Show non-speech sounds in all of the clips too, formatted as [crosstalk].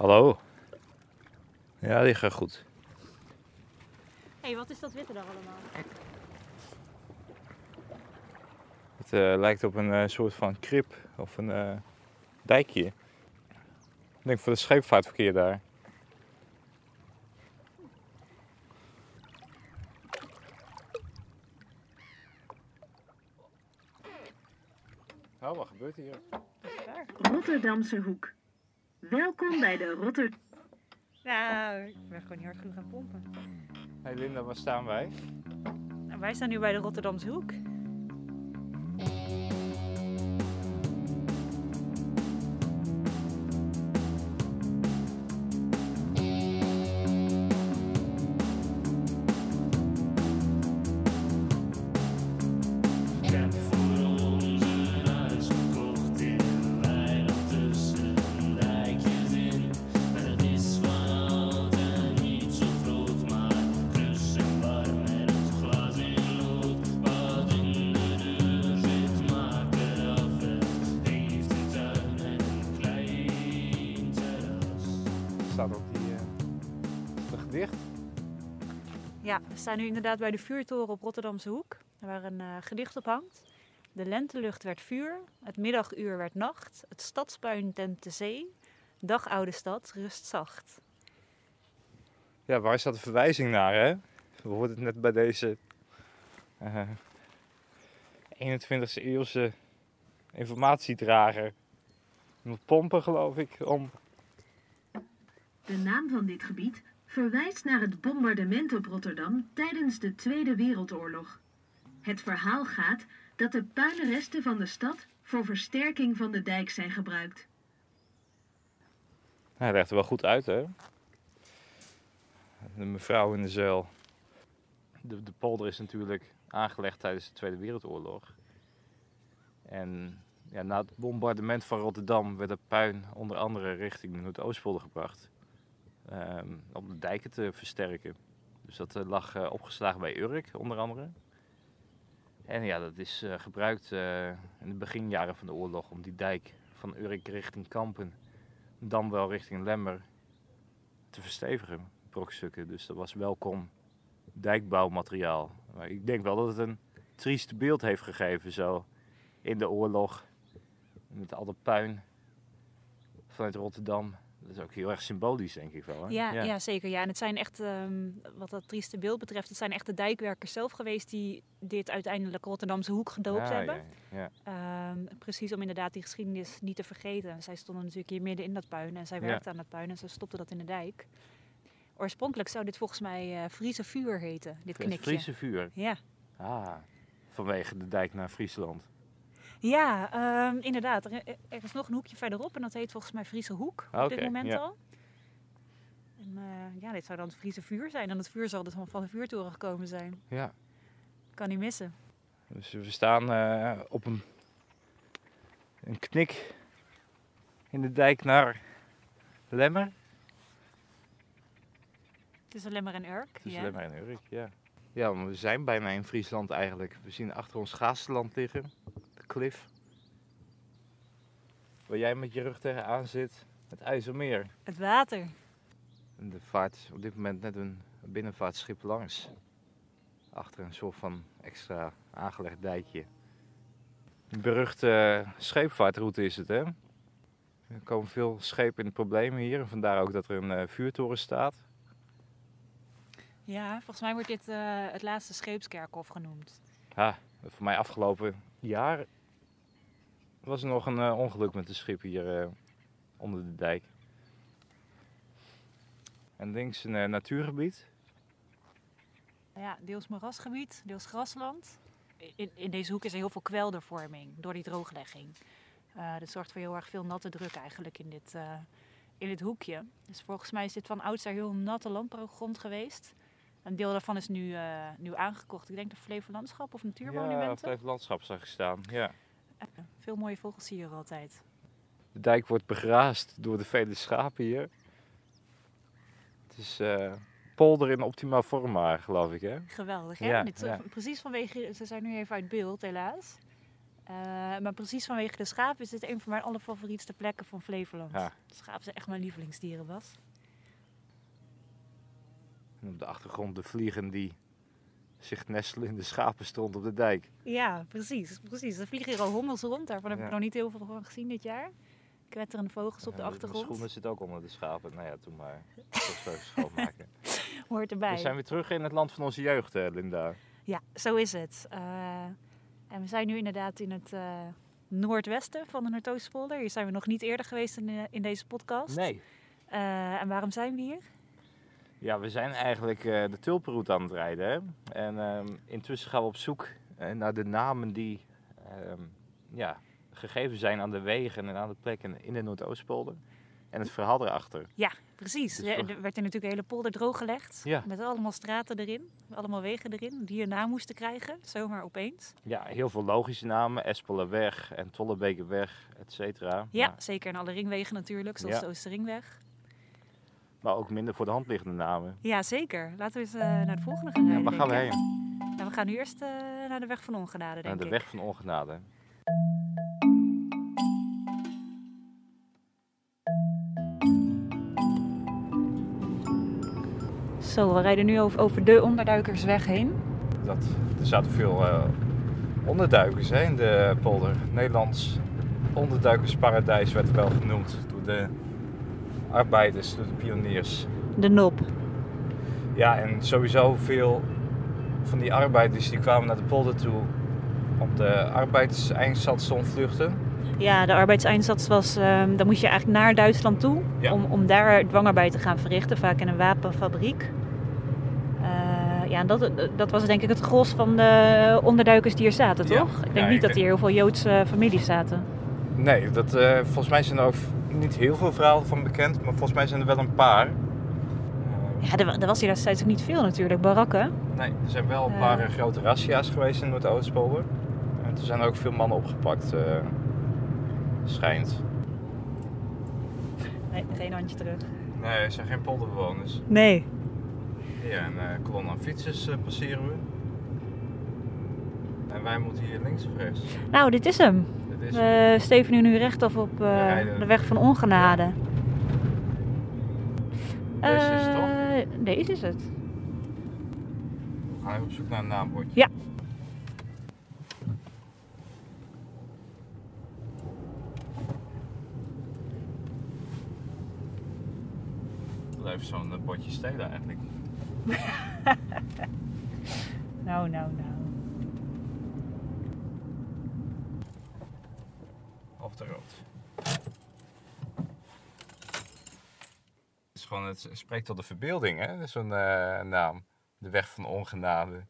Hallo. Ja, die gaat goed. Hé, hey, wat is dat witte daar allemaal? Het eh, lijkt op een eh, soort van krip of een eh, dijkje. Ik denk voor de scheepvaartverkeer daar. Oh, wat gebeurt hier? Rotterdamse Hoek. Welkom bij de Rotter... Nou, ik ben gewoon niet hard genoeg aan het pompen. Hey Linda, waar staan wij? Nou, wij staan nu bij de Rotterdamse Hoek. Ja, we staan nu inderdaad bij de vuurtoren op Rotterdamse Hoek. Waar een eh, gedicht op hangt. De lentelucht werd vuur, het middaguur werd nacht, het stadspuin tent de zee. Dag oude stad, rust zacht. Ja, waar is dat een verwijzing naar, hè? We hoorden het net bij deze eh 21e eeuwse informatiedrager. Moet pompen, geloof ik, om... De naam van dit gebied verwijst naar het bombardement op Rotterdam tijdens de Tweede Wereldoorlog. Het verhaal gaat dat de puinresten van de stad voor versterking van de dijk zijn gebruikt. Hij legt er wel goed uit, hè? De mevrouw in de zeil. De, de polder is natuurlijk aangelegd tijdens de Tweede Wereldoorlog. En ja, na het bombardement van Rotterdam werd het puin onder andere richting de Noordoostpolder gebracht. Ehm, om de dijken te versterken. Dus dat eh, lag eh, opgeslagen bij Urk, onder andere. En ja, dat is eh, gebruikt in de beginjaren van de oorlog om die dijk van Urk richting Kampen dan wel richting Lemmer te verstevigen, brokstukken. Dus dat was welkom dijkbouwmateriaal. Maar ik denk wel dat het een triest beeld heeft gegeven zo in de oorlog. Met al dat puin vanuit Rotterdam. Dat is ook heel erg symbolisch, denk ik wel. Hè? Ja, ja. zeker. Ja. En het zijn echt, ehm, wat dat trieste beeld betreft, het zijn echt de dijkwerkers zelf geweest die dit uiteindelijk Rotterdamse Hoek gedoopt Ja, hebben. Ja. Ehm, precies om inderdaad die geschiedenis niet te vergeten. Zij stonden natuurlijk hier midden in dat puin en zij werkten aan dat puin en ze stopten dat in de dijk. Oorspronkelijk zou dit volgens mij eh Friese vuur heten, dit Het knikje. Friese vuur. Ja, Ah, vanwege de dijk naar Friesland. Ja ehm, inderdaad. Er, er is nog een hoekje verderop en dat heet volgens mij Friese Hoek op dit moment ja. al. En eh, ja, dit zou dan het Friese vuur zijn. En het vuur zal dus van- de vuurtoren gekomen zijn. Ja. Kan niet missen. Dus we staan eh, op een, een knik in de dijk naar Lemmer. Tussen Lemmer en Urk. Tussen ja. Lemmer en Urk, ja. Ja, we zijn bijna in Friesland eigenlijk. We zien achter ons Gaasterland liggen, klif. Waar jij met je rug tegenaan zit, het IJsselmeer. Het water. En er vaart op dit moment net een binnenvaartschip langs. Achter een soort van extra aangelegd dijkje. Een beruchte scheepvaartroute is het, hè? Er komen veel schepen in de problemen hier. En vandaar ook dat er een eh, vuurtoren staat. Ja, volgens mij wordt dit eh, het laatste scheepskerkhof genoemd. Ja, voor mij afgelopen jaar was er nog een eh, ongeluk met een schip hier eh, onder de dijk. En links een eh, natuurgebied. Ja, deels moerasgebied, deels grasland. In, in deze hoek is er heel veel kweldervorming door die drooglegging. Dit zorgt voor heel erg veel natte druk eigenlijk in dit, in dit hoekje. Dus volgens mij is dit van oudsher heel natte landbouwgrond geweest. Een deel daarvan is nu, nu aangekocht. Ik denk de Flevolandschap of Ja, natuurmonumenten. het landschap zag ik staan. Ja. Veel mooie vogels hier altijd. De dijk wordt begraasd door de vele schapen hier. Het is eh, polder in optima forma, geloof ik, hè? Geweldig, hè? Ja. Precies vanwege, ze zijn nu even uit beeld helaas. Eh, maar precies vanwege de schapen is dit een van mijn allerfavorietste plekken van Flevoland. Ja. Schapen zijn echt mijn lievelingsdieren, Bas. En op de achtergrond de vliegen die zich nestelen in de schapenstront op de dijk. Ja, precies, precies. Er vliegen hier al hommels rond. Daarvan heb Ja. ik nog niet heel veel van gezien dit jaar. Kwetterende vogels op de Ja, achtergrond. schoenen zitten ook onder de schapen. Nou ja, toen maar. Schoonmaken. [laughs] Hoort erbij. We zijn weer terug in het land van onze jeugd, eh, Linda. Ja, zo is het. Eh, en we zijn nu inderdaad in het eh, noordwesten van de Noordoostpolder. Hier zijn we nog niet eerder geweest in, in deze podcast. Nee. Eh, en waarom zijn we hier? Ja, we zijn eigenlijk eh, de tulpenroute aan het rijden. Hè? En ehm, intussen gaan we op zoek eh, naar de namen die ehm, ja, gegeven zijn aan de wegen en aan de plekken in de Noordoostpolder. En het verhaal erachter. Precies. Dus Er er werd er natuurlijk een hele polder drooggelegd. Ja. Met allemaal straten erin. Allemaal wegen erin. Die een naam moesten krijgen. Zomaar opeens. Ja, heel veel logische namen. Espelerweg en Tollebekerweg, et cetera. Ja, Maar, zeker. En alle ringwegen natuurlijk. Zoals Ja. de Oosterringweg. Maar ook minder voor de hand liggende namen. Ja, zeker. Laten we eens eh, naar de volgende gaan rijden. waar gaan we heen? Nou, we gaan nu eerst eh, naar de weg van Ongenade, denk Naar de ik. weg van ongenade. Zo, we rijden nu over, de Onderduikersweg heen. Dat, er zaten veel eh, onderduikers hè, in de polder. Nederlands onderduikersparadijs werd wel genoemd door de arbeiders, door de pioniers. De Nop. Ja, en sowieso veel van die arbeiders die kwamen naar de polder toe om de arbeidseindsatz te ontvluchten. Ja, de arbeidseinsatz was, ehm dan moest je eigenlijk naar Duitsland toe Ja. om, om daar dwangarbeid te gaan verrichten, vaak in een wapenfabriek. Eh, ja, en dat, dat was denk ik het gros van de onderduikers die hier zaten, Ja. toch? Ik denk Ja, niet ik dat denk- hier heel veel Joodse families zaten. Nee, dat, eh, volgens mij zijn er ook niet heel veel verhalen van bekend, maar volgens mij zijn er wel een paar. Eh, Ja, er, wa- er was hier destijds ook niet veel natuurlijk, barakken. Nee, er zijn wel een paar eh, grote razzia's geweest in Noord-Oostpolder. En er zijn ook veel mannen opgepakt, schijnt. Nee, geen handje terug. Nee, er zijn geen polderbewoners. Nee. Ja, een uh, kolon aan fietsers passeren we. En wij moeten hier links of rechts. Nou, dit is hem. We stevenen nu rechtaf op eh, de weg van Ongenade. Deze is het toch? Eh, Deze is het. We gaan even op zoek naar een naambordje. Ja. Wil even zo'n eh, bordje stelen eigenlijk. [laughs] Nou, nou, nou. Het is gewoon, het spreekt tot de verbeelding, hè? Zo'n eh, naam. De weg van ongenade.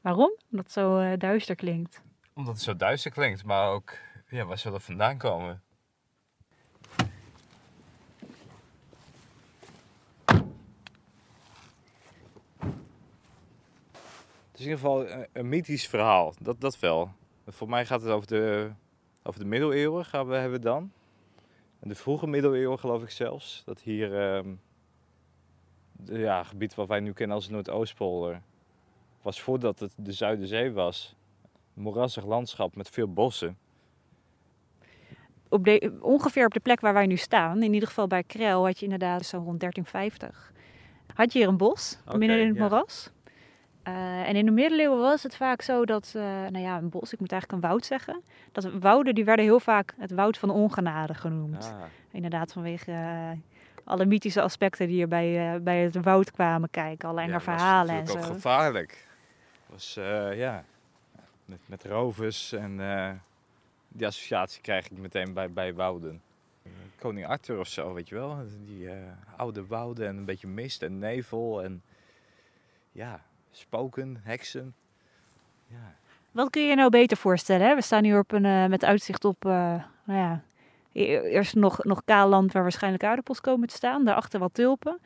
Waarom? Omdat het zo eh, duister klinkt. Omdat het zo duister klinkt, maar ook, ja, waar zal het vandaan komen? Het is in ieder geval een, een mythisch verhaal, dat, dat wel. Voor mij gaat het over de, over de middeleeuwen, gaan we hebben dan. En de vroege middeleeuwen geloof ik zelfs. Dat hier, de, ja, gebied wat wij nu kennen als Noordoostpolder, was voordat het de Zuiderzee was een moerassig landschap met veel bossen. Op de, ongeveer op de plek waar wij nu staan, in ieder geval bij Krel, had je inderdaad zo rond 1350. Had je hier een bos, midden in het ja. moeras. Eh, en in de middeleeuwen was het vaak zo dat, eh, nou ja, een bos, ik moet eigenlijk een woud zeggen. Dat wouden, die werden heel vaak het woud van de ongenade genoemd. Ah, Inderdaad, vanwege eh, alle mythische aspecten die er bij, bij het woud kwamen kijken. Alle enge ja, verhalen en was natuurlijk zo. ook gevaarlijk. Was, ja, met, met rovers en die associatie krijg ik meteen bij, bij wouden. Koning Arthur of zo, weet je wel. Die oude wouden en een beetje mist en nevel en ja, spoken, heksen. Ja, Wat kun je je nou beter voorstellen? Hè? We staan hier op een, eh, met uitzicht op, eh, nou ja, e- eerst nog, nog kaal land waar waarschijnlijk aardappels komen te staan. Daarachter wat tulpen.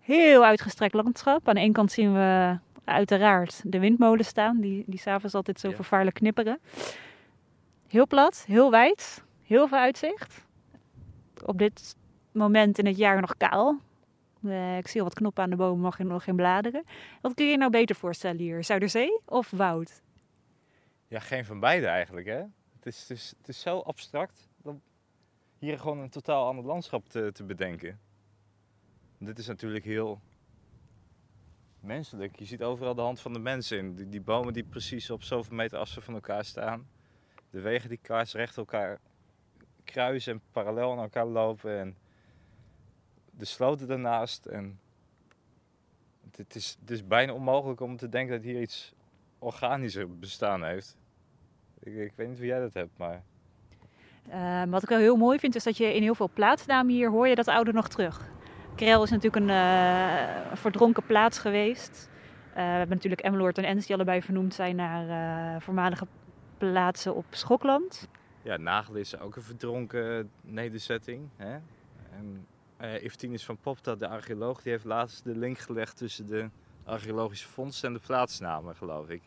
Heel uitgestrekt landschap. Aan de ene kant zien we uiteraard de windmolen staan, die, die s'avonds altijd zo Ja. vervaarlijk knipperen. Heel plat, heel wijd, heel veel uitzicht. Op dit moment in het jaar nog kaal. Eh, ik zie al wat knoppen aan de bomen, geen, nog geen bladeren. Wat kun je je nou beter voorstellen hier? Zuiderzee of woud? ja geen van beide eigenlijk hè. het, is, het, is, het is zo abstract dat hier gewoon een totaal ander landschap te, te bedenken. Dit is natuurlijk heel menselijk. Je ziet overal de hand van de mensen in. Die, die bomen die precies op zoveel meter afstand van elkaar staan. De wegen die kaarsrecht elkaar kruisen en parallel aan elkaar lopen. En de sloten daarnaast. En het, is, het is bijna onmogelijk om te denken dat hier iets organischer bestaan heeft. Ik, ik weet niet hoe jij dat hebt, maar... Uh, wat ik wel heel mooi vind, is dat je in heel veel plaatsnamen hier hoor je dat oude nog terug. Krel is natuurlijk een uh, verdronken plaats geweest. Uh, we hebben natuurlijk Emmeloord en Ens die allebei vernoemd zijn naar voormalige plaatsen op Schokland. Ja, Nagel is ook een verdronken nederzetting. Hè? En uh, Evtinus van Popta, de archeoloog, die heeft laatst de link gelegd tussen de archeologische vondsten en de plaatsnamen, geloof ik.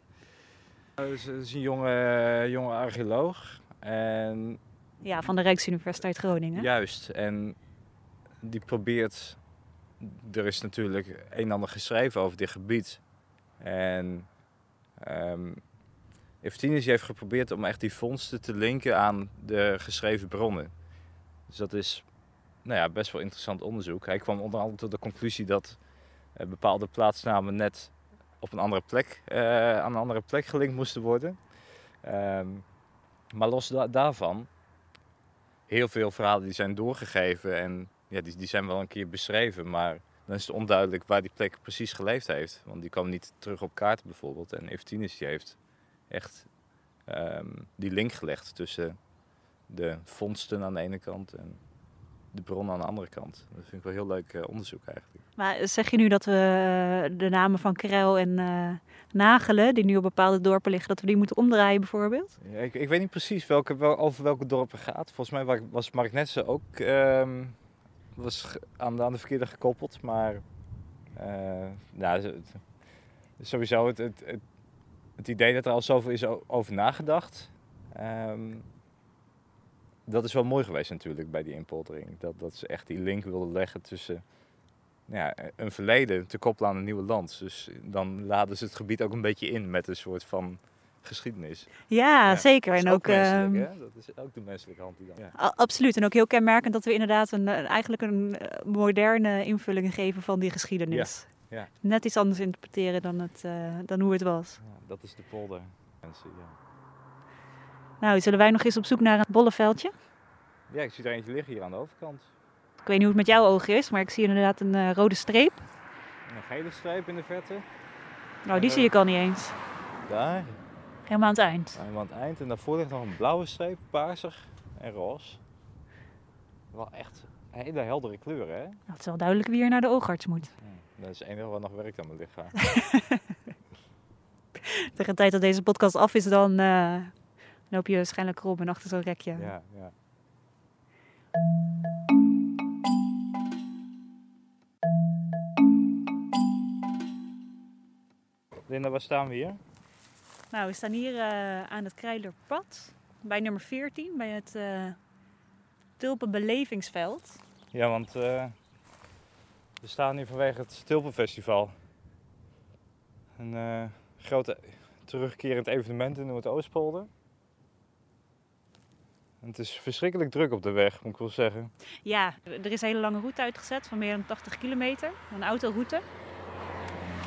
Dat is, is een jonge, jonge archeoloog. En ja, van de Rijksuniversiteit Groningen. Juist. En die probeert. Er is natuurlijk een en ander geschreven over dit gebied. En um, Evtinus heeft geprobeerd om echt die vondsten te linken aan de geschreven bronnen. Dus dat is nou ja, best wel interessant onderzoek. Hij kwam onder andere tot de conclusie dat uh, bepaalde plaatsnamen net op een andere plek, uh, aan een andere plek gelinkt moesten worden. Um, maar los da daarvan, heel veel verhalen die zijn doorgegeven en ja, die, die zijn wel een keer beschreven, maar dan is het onduidelijk waar die plek precies geleefd heeft. Want die kwam niet terug op kaarten bijvoorbeeld. En Evtinus die heeft echt um, die link gelegd tussen de vondsten aan de ene kant en de bron aan de andere kant. Dat vind ik wel heel leuk uh, onderzoek eigenlijk. Maar zeg je nu dat we de namen van Krel en uh, Nagelen, die nu op bepaalde dorpen liggen, dat we die moeten omdraaien bijvoorbeeld? Ja, ik, ik, weet niet precies welke, wel, over welke dorpen het gaat. Volgens mij was Marknesse ook um, was aan, de, aan de verkeerde gekoppeld. Maar uh, nou, sowieso het, het, het, het, idee dat er al zoveel is over nagedacht. Um, dat is wel mooi geweest natuurlijk bij die inpoldering. Dat, dat ze echt die link wilden leggen tussen ja, een verleden te koppelen aan een nieuwe land. Dus dan laden ze het gebied ook een beetje in met een soort van geschiedenis. Ja, ja zeker. En ook, ook uh, dat is ook de menselijke hand die dan. Ja. Absoluut. En ook heel kenmerkend dat we inderdaad een, eigenlijk een eh, moderne invulling geven van die geschiedenis. Ja. ja. Net iets anders interpreteren dan, het, uh, dan hoe het was. dat is de polder. Mensen, ja. Nou, zullen wij nog eens op zoek naar een bolleveldje? Ja, ik zie er eentje liggen hier aan de overkant. Ik weet niet hoe het met jouw ogen is, maar ik zie inderdaad een uh, rode streep. Een gele streep in de verte. Nou, die zie ik al niet eens. Daar. Helemaal aan het eind. Helemaal aan het eind. En daarvoor ligt nog een blauwe streep, paarsig en roze. Wel echt hele heldere kleuren, hè? Nou, het is wel duidelijk wie hier naar de oogarts moet. Ja, dat is het enige wat nog werkt aan mijn lichaam. [laughs] Tegen de tijd dat deze podcast af is, dan uh, loop je waarschijnlijk en achter zo'n rekje. Ja, ja. Linda, waar staan we hier? Nou, we staan hier uh, aan het Krijlerpad, bij nummer 14, bij het uh, Tulpen Belevingsveld. Ja, want uh, we staan hier vanwege het Tulpenfestival. Een groot terugkerend evenement in Noord-Oostpolder. Het is verschrikkelijk druk op de weg, moet ik wel zeggen. Ja, er is een hele lange route uitgezet van meer dan 80 kilometer. Een autoroute.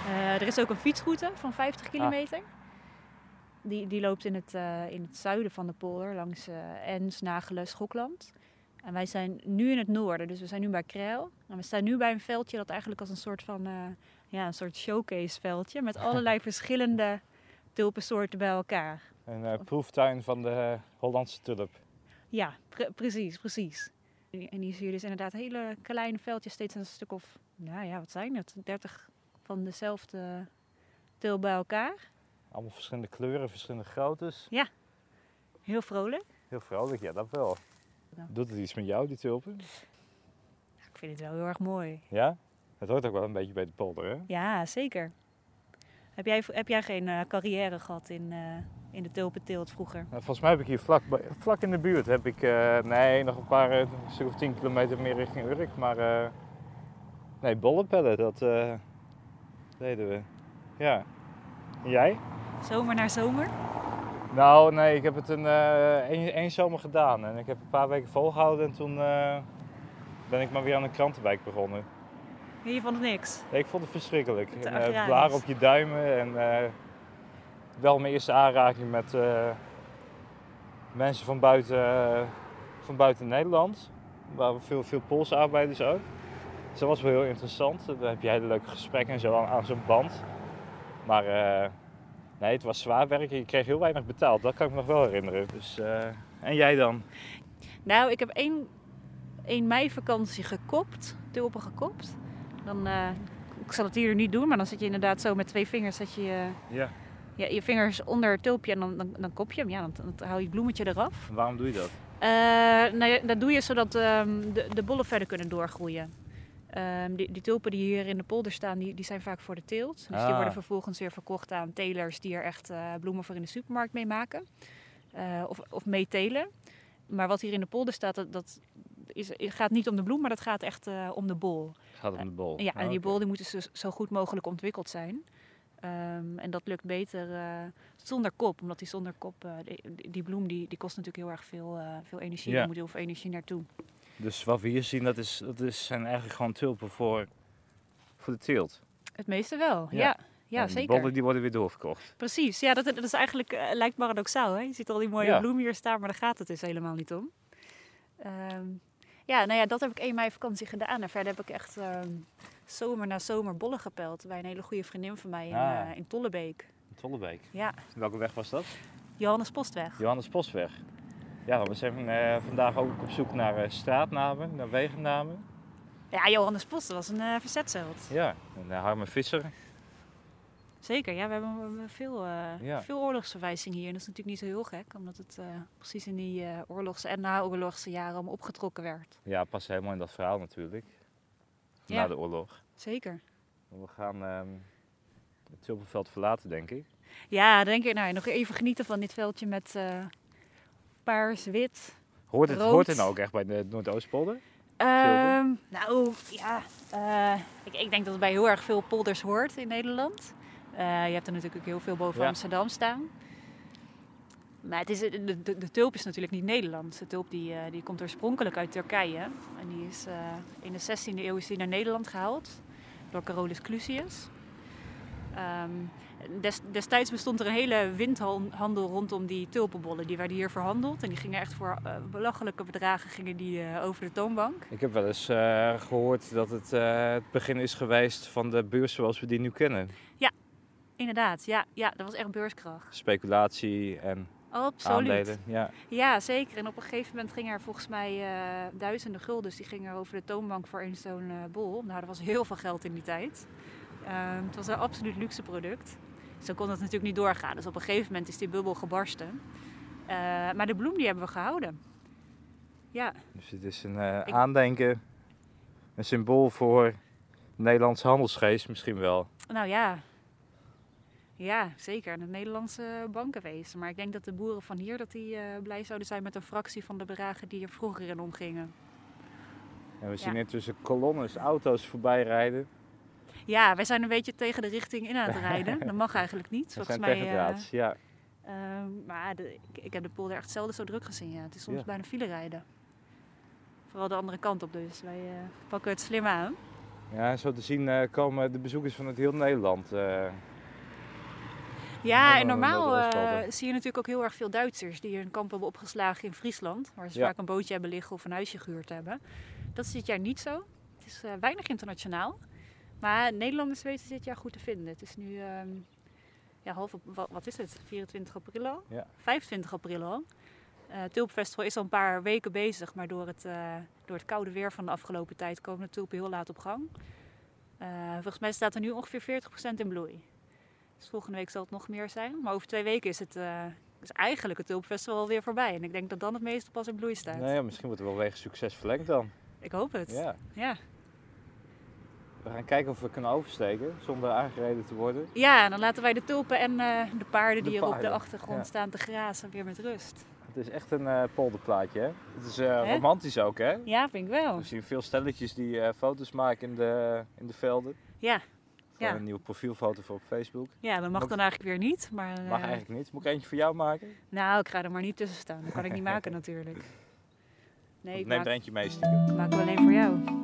Uh, er is ook een fietsroute van 50 ah. kilometer. Die, die loopt in het, uh, in het zuiden van de polder, langs uh, Ens, Nagelen, Schokland. En wij zijn nu in het noorden, dus we zijn nu bij Krijl. En we staan nu bij een veldje dat eigenlijk als een soort van ja, een soort showcase veldje met [laughs] allerlei verschillende tulpensoorten bij elkaar. Een proeftuin van de Hollandse tulp. Ja, pre precies, precies. En hier zie je dus inderdaad hele kleine veldjes, steeds een stuk of, nou ja, wat zijn het? 30 van dezelfde til bij elkaar. Allemaal verschillende kleuren, verschillende groottes. Ja, heel vrolijk. Heel vrolijk, ja, dat wel. Doet het iets met jou, die tulpen? ik vind het wel heel erg mooi. Ja? Het hoort ook wel een beetje bij de polder, hè? Ja, zeker. Heb jij, heb jij geen uh, carrière gehad in, uh, in de tulpenteelt vroeger? Nou, volgens mij heb ik hier vlak, vlak in de buurt, heb ik, uh, nee, nog een paar, een stuk of tien kilometer meer richting Urk. Maar nee, bollenpellen, dat deden we. Ja. En jij? Zomer naar zomer? Nou, nee, ik heb het een, eh, één, één zomer gedaan. En ik heb een paar weken volgehouden en toen eh, ben ik maar weer aan de krantenwijk begonnen. Je vond het niks. Nee, ik vond het verschrikkelijk. En, eh, blaren op je duimen en eh, wel mijn eerste aanraking met eh, mensen van buiten, eh, van buiten Nederland. Er waren veel, veel Poolse arbeiders ook. Dus dat was wel heel interessant. Dan heb je hele leuke gesprekken en zo aan, aan zo'n band. Maar eh, nee, het was zwaar werken. Je kreeg heel weinig betaald. Dat kan ik me nog wel herinneren. Dus, en jij dan? Nou, ik heb één, één mei vakantie gekopt, tulpen gekopt. Dan, ik zal het hier niet doen, maar dan zit je inderdaad zo met twee vingers, je je, Ja. Ja, je vingers onder het tulpje en dan, dan, dan kop je hem. Ja, dan, dan hou je het bloemetje eraf. Waarom doe je dat? Eh, nou dat doe je zodat ehm, de, de bollen verder kunnen doorgroeien. Ehm, die, die tulpen die hier in de polder staan, die, die zijn vaak voor de teelt. Dus die Ah. worden vervolgens weer verkocht aan telers die er echt eh, bloemen voor in de supermarkt mee maken. Eh, of, of mee telen. Maar wat hier in de polder staat, dat, dat is, het gaat niet om de bloem, maar dat gaat echt om de bol. Het gaat om de bol. Ja, en Oh, die bol die moet dus zo goed mogelijk ontwikkeld zijn. Ehm, en dat lukt beter eh, zonder kop, omdat die zonder kop, eh, die, die bloem die, die kost natuurlijk heel erg veel, eh, veel energie. Ja. Daar moet heel veel energie naartoe. Dus wat we hier zien, dat, is, dat is, zijn eigenlijk gewoon tulpen voor, voor de teelt. Het meeste wel, Ja. ja. Ja, En de zeker. bollen die worden weer doorverkocht. Precies, ja, dat, dat is eigenlijk, lijkt paradoxaal. Hè? Je ziet al die mooie Ja. bloemen hier staan, maar daar gaat het dus helemaal niet om. Ehm, ja, nou ja, dat heb ik 1 mei vakantie gedaan. En verder heb ik echt ehm, zomer na zomer bollen gepeld bij een hele goede vriendin van mij in, Ah. eh, in Tollebeek. Tollebeek. Ja, Welke weg was dat? Johannes Postweg. Johannes Postweg. Ja, we zijn eh, vandaag ook op zoek naar eh, straatnamen, naar wegennamen. Ja, Johannes Post, was een verzetsheld. Ja, en Harmen Visser. Zeker, ja, we hebben, veel, Ja. veel oorlogsverwijzingen hier. En dat is natuurlijk niet zo heel gek, omdat het eh, precies in die eh, oorlogse en naoorlogse jaren allemaal opgetrokken werd. Ja, past helemaal in dat verhaal natuurlijk. Ja. Na de oorlog. Zeker. We gaan ehm, het Tulpenveld verlaten, denk ik. Ja, denk ik, nou, nog even genieten van dit veldje met paars, wit. Hoort het, Rood. hoort het nou ook echt bij de Noordoostpolder? Ehm, nou, ja, ik, ik denk dat het bij heel erg veel polders hoort in Nederland. Eh, je hebt er natuurlijk ook heel veel boven Ja. Amsterdam staan. Maar het is, de, de, de tulp is natuurlijk niet Nederlands. De tulp die, eh, die komt oorspronkelijk uit Turkije. En die is, eh, in de 16e eeuw is die naar Nederland gehaald door Carolus Clusius. Ehm, des- destijds bestond er een hele windhandel rondom die tulpenbollen. Die werden hier verhandeld en die gingen echt voor eh, belachelijke bedragen gingen die, eh, over de toonbank. Ik heb wel eens eh, gehoord dat het eh, het begin is geweest van de beurs zoals we die nu kennen. Inderdaad, ja, ja, dat was echt beurskracht. Speculatie en Absoluut. aandelen. Ja. Ja, zeker. En op een gegeven moment gingen er volgens mij eh, duizenden guldens die gingen over de toonbank voor één zo'n eh, bol. Nou, dat was heel veel geld in die tijd. Ehm, het was een absoluut luxe product. Zo kon het natuurlijk niet doorgaan. Dus op een gegeven moment is die bubbel gebarsten. Eh, maar de bloem die hebben we gehouden. Ja, Dus het is een Ik- aandenken, een symbool voor de Nederlandse handelsgeest misschien wel. nou ja. Ja, zeker. En het Nederlandse bankenwezen. Maar ik denk dat de boeren van hier dat die, eh, blij zouden zijn met een fractie van de bedragen die er vroeger in omgingen. En we zien Ja. intussen kolonnes auto's voorbij rijden. Ja, wij zijn een beetje tegen de richting in aan het rijden. [laughs] Dat mag eigenlijk niet. Volgens zijn mij. tegen eh, draads. Ja. ehm, maar de, ik, ik heb de polder echt zelden zo druk gezien. Ja. Het is soms Ja. bijna file rijden. Vooral de andere kant op dus. Wij eh, pakken het slim aan. ja, zo te zien eh, komen de bezoekers vanuit heel Nederland. Ja, en normaal eh, zie je natuurlijk ook heel erg veel Duitsers die hun kamp hebben opgeslagen in Friesland. Waar ze Ja. vaak een bootje hebben liggen of een huisje gehuurd hebben. Dat is dit jaar niet zo. Het is eh, weinig internationaal. Maar Nederlanders weten dit jaar goed te vinden. Het is nu, ehm, ja, half op, wat, wat is het? 24 april al? Ja. 25 april al. Het Tulpenfestival is al een paar weken bezig, maar door het, door het koude weer van de afgelopen tijd komen de tulpen heel laat op gang. Volgens mij staat er nu ongeveer 40% in bloei. Dus volgende week zal het nog meer zijn. Maar over twee weken is, het, eh, is eigenlijk het Tulpenfestival alweer voorbij. En ik denk dat dan het meeste pas in bloei staat. nou ja, misschien wordt het wel wegen succes verlengd dan. Ik hoop het. Ja. Ja. We gaan kijken of we kunnen oversteken zonder aangereden te worden. Ja, en dan laten wij de tulpen en eh, de paarden De die er op de paarden, achtergrond ja. staan te grazen weer met rust. Het is echt een eh, polderplaatje, hè? Het is romantisch ook, hè? Ja, vind ik wel. We zien veel stelletjes die foto's maken in de, in de velden. Ja, Ja. een nieuwe profielfoto voor op Facebook. Ja, dat mag dan eigenlijk weer niet. Maar, Mag eh, eigenlijk niet. Moet ik eentje voor jou maken? Nou, ik ga er maar niet tussen staan. Dat kan ik niet [laughs] maken natuurlijk. Nee, Ik ik neem maak, er eentje mee stiekem. ik maak hem alleen voor jou.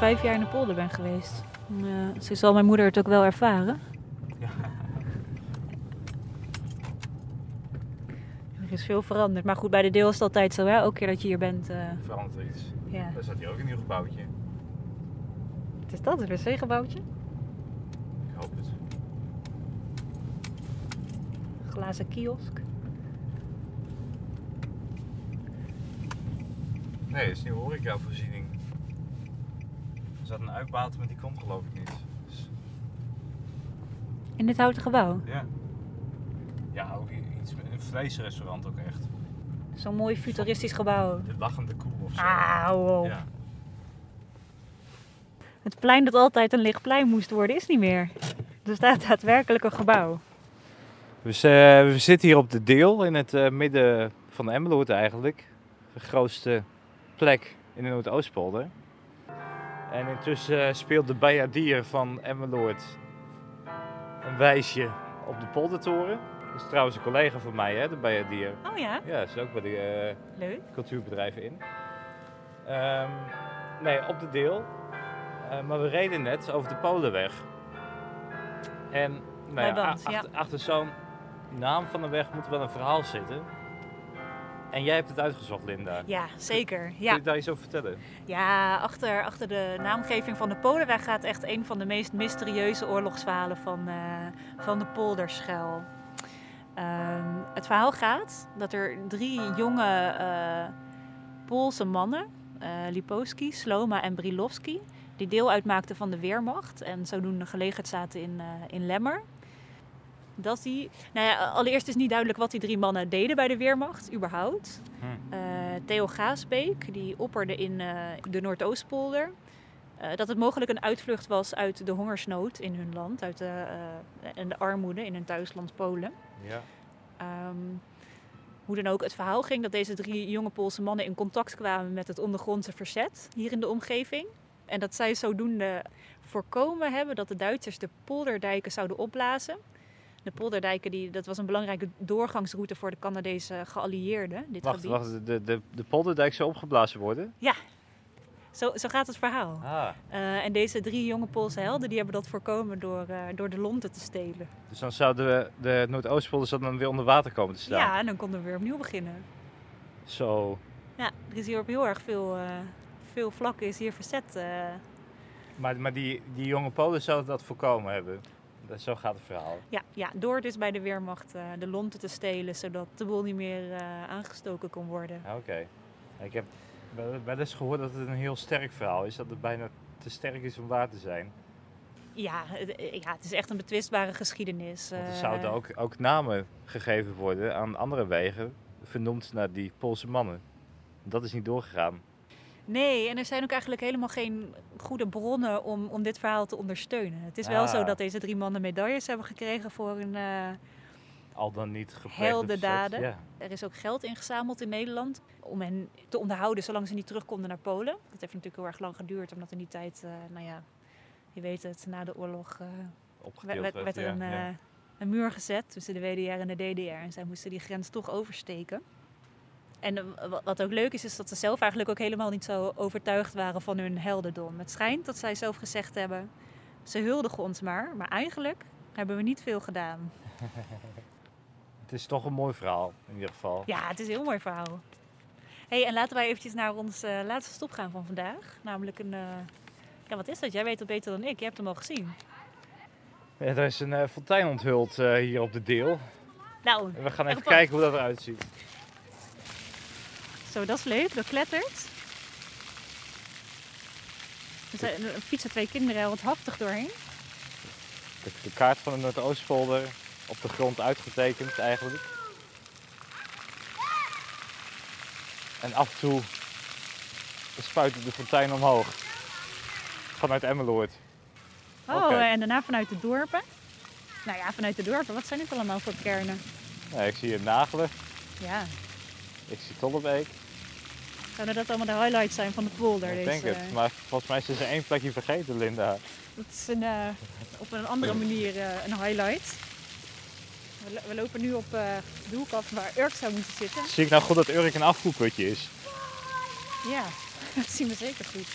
Vijf jaar in de polder ben geweest. Zo zal mijn moeder het ook wel ervaren. [laughs] Er is veel veranderd. Maar goed, bij de deel is het altijd zo, hè? Elke keer dat je hier bent. eh, Verandert er iets. ja. Daar staat hier ook een nieuw gebouwtje. Wat is dat? Een wc-gebouwtje? Ik hoop het. Glazen kiosk. Nee, het is een nieuwe horecavoorziening. Er zat een uitbater, maar die komt geloof ik niet. Dus, In dit houten gebouw. ja. Ja, ook iets met een vleesrestaurant ook echt. Zo'n mooi futuristisch gebouw. De lachende koe of zo. Ah. Ja. Het plein dat altijd een licht plein moest worden, is niet meer. Er staat daadwerkelijk een gebouw. Dus we zitten hier op de Deel, in het eh, midden van Emmeloord eigenlijk. De grootste plek in de Noordoostpolder. En intussen eh, speelt de Bayadier van Emmeloord een wijsje op de poldertoren. Dat is trouwens een collega van mij, hè, de Bayadier. Oh ja, Ja, is ook bij de eh, cultuurbedrijven in. Ehm, nee, op de deel. Eh, maar we reden net over de Polenweg. En nou ja, Band, a- ja. achter, achter zo'n naam van de weg moet wel een verhaal zitten. En jij hebt het uitgezocht, Linda. Ja, zeker. Kun Ja, je daar iets over vertellen? ja achter, achter de naamgeving van de Polenweg gaat echt een van de meest mysterieuze oorlogsverhalen van, eh, van de polderschuil. Ehm, het verhaal gaat dat er drie jonge eh, Poolse mannen, eh Lipowski, Sloma en Brilowski, die deel uitmaakten van de Weermacht en zodoende gelegerd zaten in, in Lemmer. Dat die, nou ja, allereerst is niet duidelijk wat die drie mannen deden bij de Weermacht, überhaupt. Hm. Eh, Theo Gaasbeek, die opperde in eh, de Noordoostpolder. eh, dat het mogelijk een uitvlucht was uit de hongersnood in hun land, uit de, en de armoede in hun thuisland Polen. Ja. Ehm, hoe dan ook, het verhaal ging dat deze drie jonge Poolse mannen in contact kwamen met het ondergrondse verzet hier in de omgeving. En dat zij zodoende voorkomen hebben dat de Duitsers de polderdijken zouden opblazen. De polderdijken, die, dat was een belangrijke doorgangsroute voor de Canadese geallieerden. Dit Wacht, gebied. wacht, de, de, de polderdijk zou opgeblazen worden? Zo, zo gaat het verhaal. Ah, Eh, en deze drie jonge Poolse helden die hebben dat voorkomen door, eh, door de lonten te stelen. dus dan zouden we de Noordoostpolder zou dan weer onder water komen te staan. Ja, en dan konden we weer opnieuw beginnen. Zo. Ja, er is hier op heel erg veel, eh, veel vlakken is hier verzet. Maar, maar die, die jonge Polen zouden dat voorkomen hebben. Dat, zo gaat het verhaal. ja, ja, door dus bij de Weermacht eh, de lonten te stelen, zodat de boel niet meer eh, aangestoken kon worden. Oké. Ik heb wel wel eens gehoord dat het een heel sterk verhaal is. Dat het bijna te sterk is om waar te zijn. Ja, het, eh, ja, het is echt een betwistbare geschiedenis. Want er zouden ook, ook namen gegeven worden aan andere wegen. Vernoemd naar die Poolse mannen. Dat is niet doorgegaan. Nee, en er zijn ook eigenlijk helemaal geen goede bronnen om, om dit verhaal te ondersteunen. Het is wel Ah. zo dat deze drie mannen medailles hebben gekregen voor hun... eh, Al dan niet Heldendaden. Ja. Er is ook geld ingezameld in Nederland om hen te onderhouden zolang ze niet terug konden naar Polen. Dat heeft natuurlijk heel erg lang geduurd, omdat in die tijd, eh, nou ja, je weet het, na de oorlog eh, werd, werd er ja, een, ja. een muur gezet tussen de WDR en de DDR. En zij moesten die grens toch oversteken. En eh, wa- wat ook leuk is, is dat ze zelf eigenlijk ook helemaal niet zo overtuigd waren van hun heldendom. Het schijnt dat zij zelf gezegd hebben, ze huldigen ons maar, maar eigenlijk hebben we niet veel gedaan. [laughs] Het is toch een mooi verhaal in ieder geval. Ja, het is een heel mooi verhaal. hey, en laten wij eventjes naar ons eh, laatste stop gaan van vandaag. Namelijk een... eh, Ja, wat is dat? Jij weet het beter dan ik. Je hebt hem al gezien. Ja, er is een eh, fontein onthuld hier op de deel. Nou, En we gaan even Even kijken hoe dat eruit ziet. Zo, dat is leuk. Dat klettert. Er zijn- er fietsen twee kinderen wat haftig doorheen. De, de kaart van de Noordoostpolder op de grond uitgetekend eigenlijk. En af en toe spuit de fontein omhoog. Vanuit Emmeloord. Oh, en daarna vanuit de dorpen. Nou ja, vanuit de dorpen. Wat zijn dit allemaal voor kernen? Ik zie hier Nagelen. Ja, Ik zie Tollebeek. zouden dat allemaal de highlights zijn van de polder? Ik deze- denk het. Maar volgens mij is er één plekje vergeten, Linda. Dat is een, eh, op een andere manier eh, een highlight. We, lo- we lopen nu op eh, de hoek af waar Urk zou moeten zitten. Zie ik nou goed dat Urk een afvoerputje is? Ja, dat [laughs] zien we zeker goed.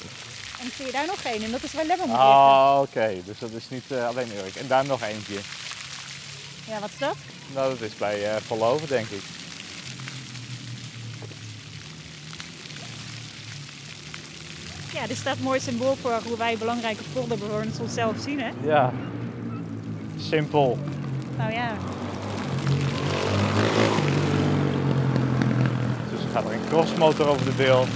En zie je daar nog één en dat is waar Lemmer moet. Oh, oké. Dus dat is niet eh, alleen Urk. En daar nog eentje. Ja, wat is dat? Nou, dat is bij eh Volhoven, denk ik. Ja, dit staat mooi symbool voor hoe wij belangrijke polderbewoners onszelf zien, hè? Ja. Simpel. Nou ja, Dus er gaat er een crossmotor over de beeld.